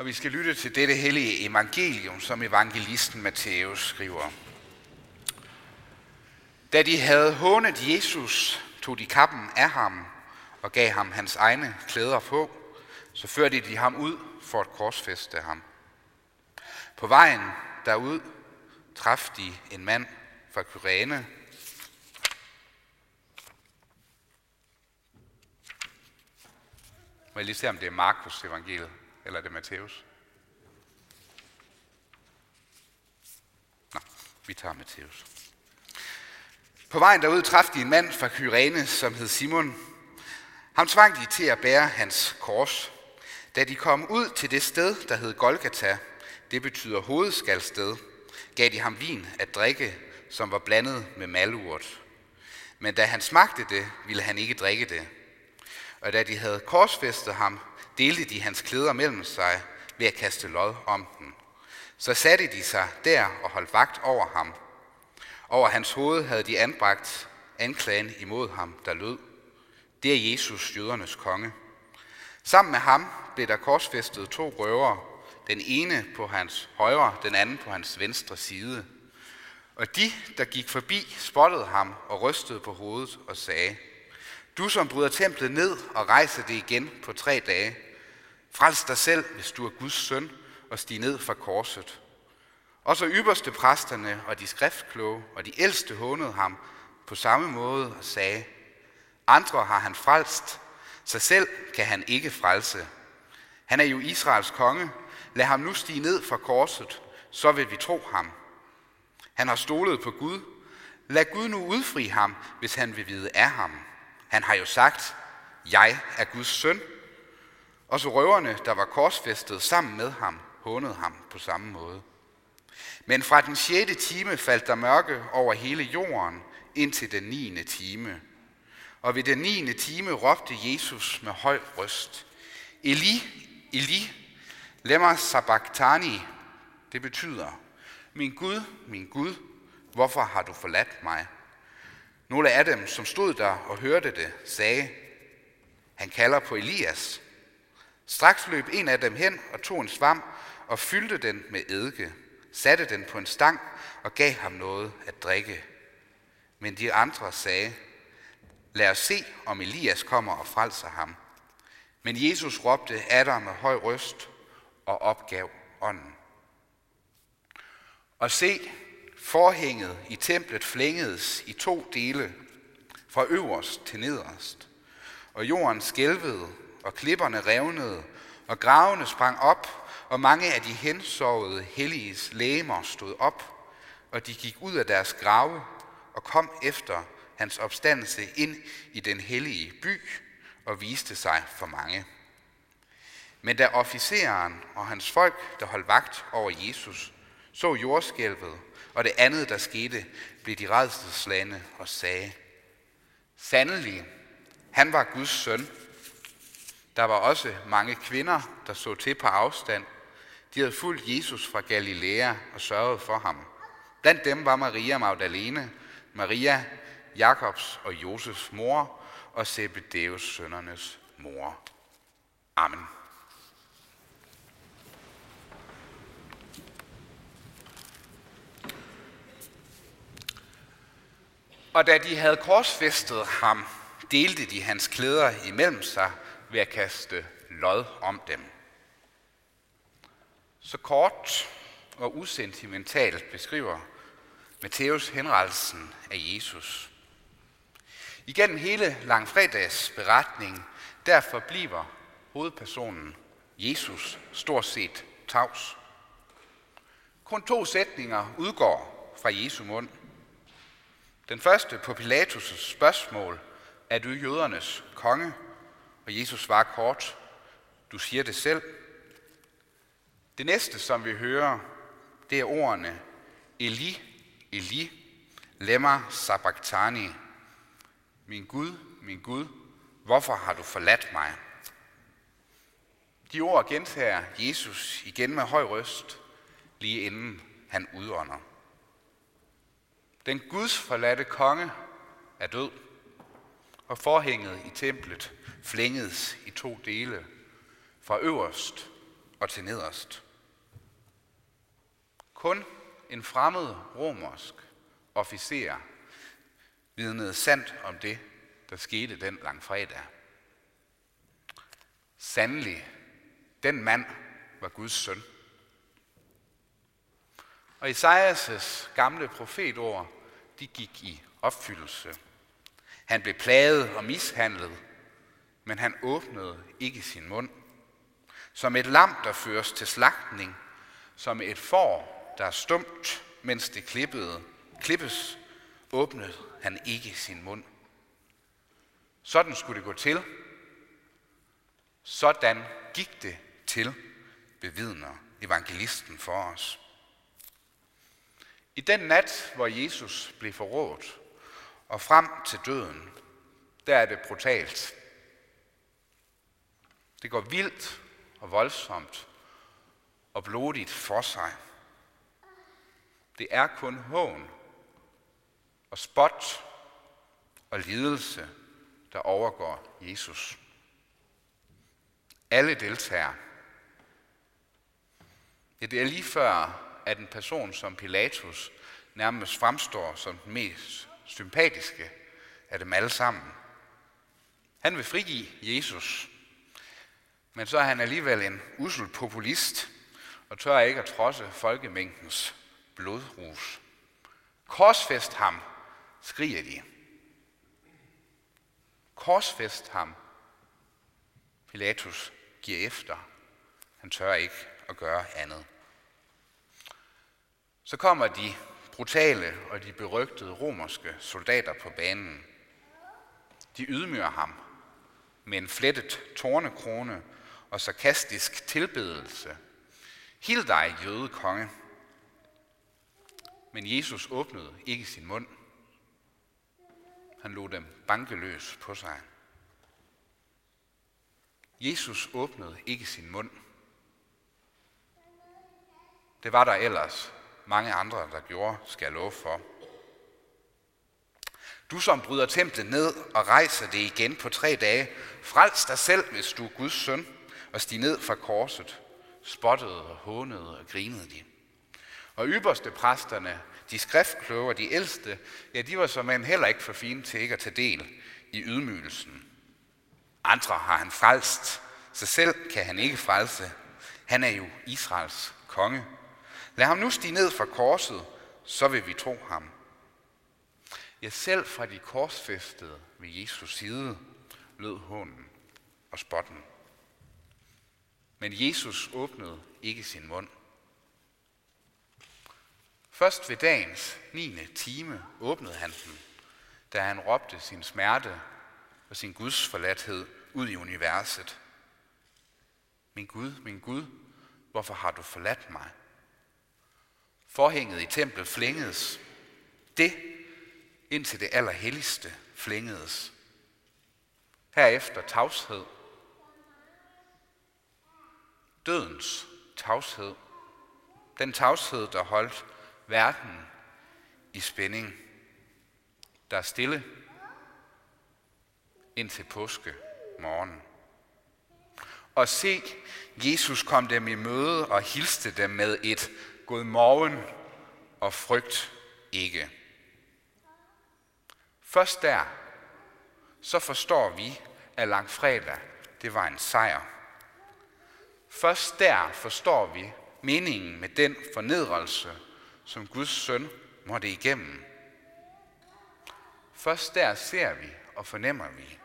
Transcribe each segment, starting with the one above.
Og vi skal lytte til dette hellige evangelium, som evangelisten Matthæus skriver. Da de havde hånet Jesus, tog de kappen af ham og gav ham hans egne klæder på. Så førte de ham ud for at korsfeste ham. På vejen derud traf de en mand fra Kyrene, Må jeg lige se, om det er Markus evangeliet, eller er det Matthæus? Nå, vi tager Matthæus. På vejen derud traf de en mand fra Kyrene, som hed Simon. Ham tvang de til at bære hans kors. Da de kom ud til det sted, der hed Golgata, det betyder hovedskalsted, gav de ham vin at drikke, som var blandet med malurt. Men da han smagte det, ville han ikke drikke det. Og da de havde korsfæstet ham, delte de hans klæder mellem sig ved at kaste lod om den. Så satte de sig der og holdt vagt over ham. Over hans hoved havde de anbragt anklagen imod ham, der lød. Det er Jesus, jødernes konge. Sammen med ham blev der korsfæstet to røvere, den ene på hans højre, den anden på hans venstre side. Og de, der gik forbi, spottede ham og rystede på hovedet og sagde, du som bryder templet ned og rejser det igen på tre dage, frels dig selv, hvis du er Guds søn, og stig ned fra korset. Og så ypperste præsterne og de skriftkloge og de ældste hånede ham på samme måde og sagde, andre har han frelst, sig selv kan han ikke frelse. Han er jo Israels konge. Lad ham nu stige ned fra korset, så vil vi tro ham. Han har stolet på Gud. Lad Gud nu udfri ham, hvis han vil vide af ham. Han har jo sagt, jeg er Guds søn. Og så røverne, der var korsfæstet sammen med ham, hånede ham på samme måde. Men fra den sjette time faldt der mørke over hele jorden indtil den niende time. Og ved den niende time råbte Jesus med høj røst, Eli, Eli, lemma sabachthani. Det betyder, min Gud, min Gud, hvorfor har du forladt mig? Nogle af dem, som stod der og hørte det, sagde, han kalder på Elias. Straks løb en af dem hen og tog en svamp og fyldte den med eddike, satte den på en stang og gav ham noget at drikke. Men de andre sagde, lad os se, om Elias kommer og frelser ham. Men Jesus råbte Adam med høj røst og opgav ånden. Og se, forhænget i templet flængedes i to dele, fra øverst til nederst. Og jorden skælvede, og klipperne revnede, og gravene sprang op, og mange af de hensovede helliges læmer stod op, og de gik ud af deres grave og kom efter hans opstandelse ind i den hellige by og viste sig for mange. Men da officeren og hans folk, der holdt vagt over Jesus, så jordskælvet og det andet, der skete, blev de redselslande og sagde, Sandelig, han var Guds søn. Der var også mange kvinder, der så til på afstand. De havde fulgt Jesus fra Galilea og sørget for ham. Blandt dem var Maria Magdalene, Maria, Jakobs og Josefs mor og Zebedeus sønnernes mor. Amen. Og da de havde korsfæstet ham, delte de hans klæder imellem sig ved at kaste lod om dem. Så kort og usentimentalt beskriver Matthæus henrettelsen af Jesus. Igennem hele langfredags beretning, derfor bliver hovedpersonen Jesus stort set tavs. Kun to sætninger udgår fra Jesu mund. Den første på Pilatus' spørgsmål, er du jødernes konge? Og Jesus svarer kort, du siger det selv. Det næste, som vi hører, det er ordene Eli, Eli, lemma sabachthani. Min Gud, min Gud, hvorfor har du forladt mig? De ord gentager Jesus igen med høj røst, lige inden han udånder. Den Guds forladte konge er død, og forhænget i templet flængedes i to dele, fra øverst og til nederst. Kun en fremmed romersk officer vidnede sandt om det, der skete den langfredag. Sandelig, den mand var Guds søn. Og Esajas' gamle profetord, de gik i opfyldelse. Han blev plaget og mishandlet, men han åbnede ikke sin mund. Som et lam, der føres til slagtning, som et får, der er stumt, mens det klippede, klippes, åbnede han ikke sin mund. Sådan skulle det gå til. Sådan gik det til, bevidner evangelisten for os. I den nat, hvor Jesus blev forrådt og frem til døden, der er det brutalt. Det går vildt og voldsomt og blodigt for sig. Det er kun hån og spot og lidelse, der overgår Jesus. Alle deltager. Ja, det er lige før, at en person som Pilatus nærmest fremstår som den mest sympatiske af dem alle sammen. Han vil frigive Jesus, men så er han alligevel en usel populist og tør ikke at trodse folkemængdens blodrus. Korsfest ham, skriger de. Korsfest ham. Pilatus giver efter. Han tør ikke at gøre andet. Så kommer de brutale og de berygtede romerske soldater på banen. De ydmyger ham med en flettet tornekrone og sarkastisk tilbedelse. Hild dig, jøde konge. Men Jesus åbnede ikke sin mund. Han lod dem bankeløs på sig. Jesus åbnede ikke sin mund. Det var der ellers mange andre, der gjorde, skal jeg love for. Du som bryder templet ned og rejser det igen på tre dage, frels dig selv, hvis du er Guds søn, og stig ned fra korset. Spottede og hånede og grinede de. Og ypperste præsterne, de skriftkloge og de ældste, ja, de var som en heller ikke for fine til ikke at tage del i ydmygelsen. Andre har han frelst, sig selv kan han ikke frelse. Han er jo Israels konge. Lad ham nu stige ned fra korset, så vil vi tro ham. Ja, selv fra de korsfæstede ved Jesus side lød hånden og spotten. Men Jesus åbnede ikke sin mund. Først ved dagens 9. time åbnede han den, da han råbte sin smerte og sin Guds forladthed ud i universet. Min Gud, min Gud, hvorfor har du forladt mig? Forhænget i templet flængedes. Det indtil det allerhelligste flængedes. Herefter tavshed. Dødens tavshed. Den tavshed, der holdt verden i spænding. Der er stille indtil påske morgen. Og se, Jesus kom dem i møde og hilste dem med et God morgen og frygt ikke. Først der, så forstår vi, at langfredag, det var en sejr. Først der forstår vi meningen med den fornedrelse, som Guds søn måtte igennem. Først der ser vi og fornemmer vi,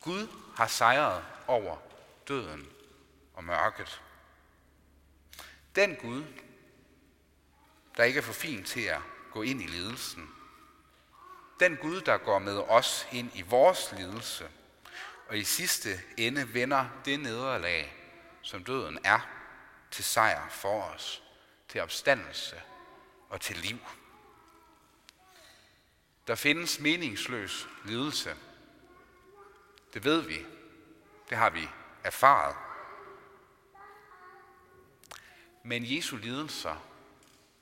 Gud har sejret over døden og mørket. Den Gud, der ikke er for fin til at gå ind i lidelsen. Den Gud, der går med os ind i vores lidelse, og i sidste ende vender det nederlag, som døden er, til sejr for os, til opstandelse og til liv. Der findes meningsløs lidelse. Det ved vi. Det har vi erfaret. Men Jesu lidelser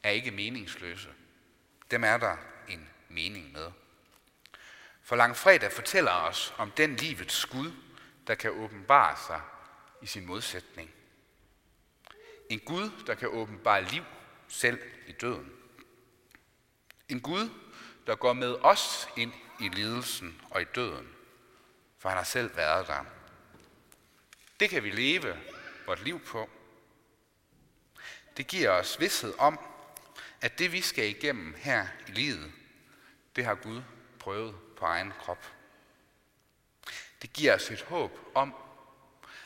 er ikke meningsløse. Dem er der en mening med. For langfredag fortæller os om den livets Gud, der kan åbenbare sig i sin modsætning. En Gud, der kan åbenbare liv selv i døden. En Gud, der går med os ind i lidelsen og i døden, for han har selv været der. Det kan vi leve vort liv på. Det giver os vidshed om, at det vi skal igennem her i livet, det har Gud prøvet på egen krop. Det giver os et håb om,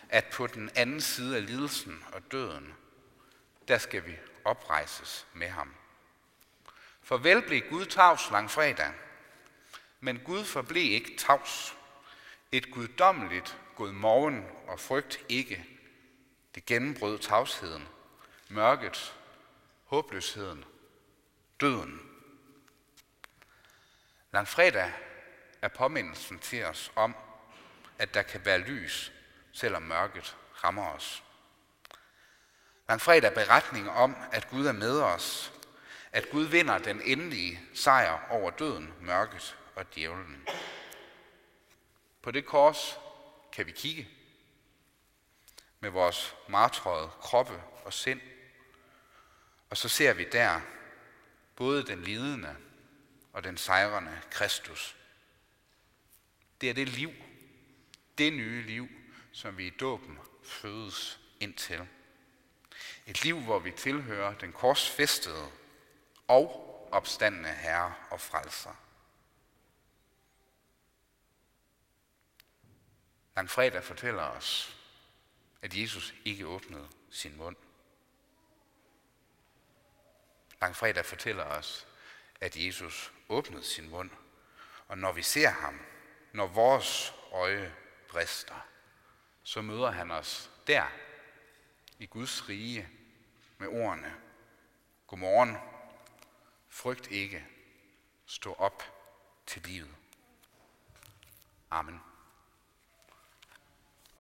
at på den anden side af lidelsen og døden, der skal vi oprejses med ham. For vel blev Gud tavs langfredag, men Gud forblev ikke tavs. Et guddommeligt god morgen og frygt ikke. Det gennembrød tavsheden, mørket, håbløsheden, døden. Langfredag er påmindelsen til os om, at der kan være lys, selvom mørket rammer os. Langfredag er beretning om, at Gud er med os, at Gud vinder den endelige sejr over døden, mørket og djævlen. På det kors kan vi kigge med vores martrede kroppe og sind, og så ser vi der både den lidende og den sejrende Kristus. Det er det liv, det nye liv, som vi i dåben fødes ind til. Et liv, hvor vi tilhører den korsfæstede og opstandende Herre og Frelser. Langfredag fortæller os, at Jesus ikke åbnede sin mund. Langfredag fortæller os, at Jesus åbnede sin mund. Og når vi ser ham, når vores øje brister, så møder han os der i Guds rige med ordene. Godmorgen, frygt ikke, stå op til livet. Amen.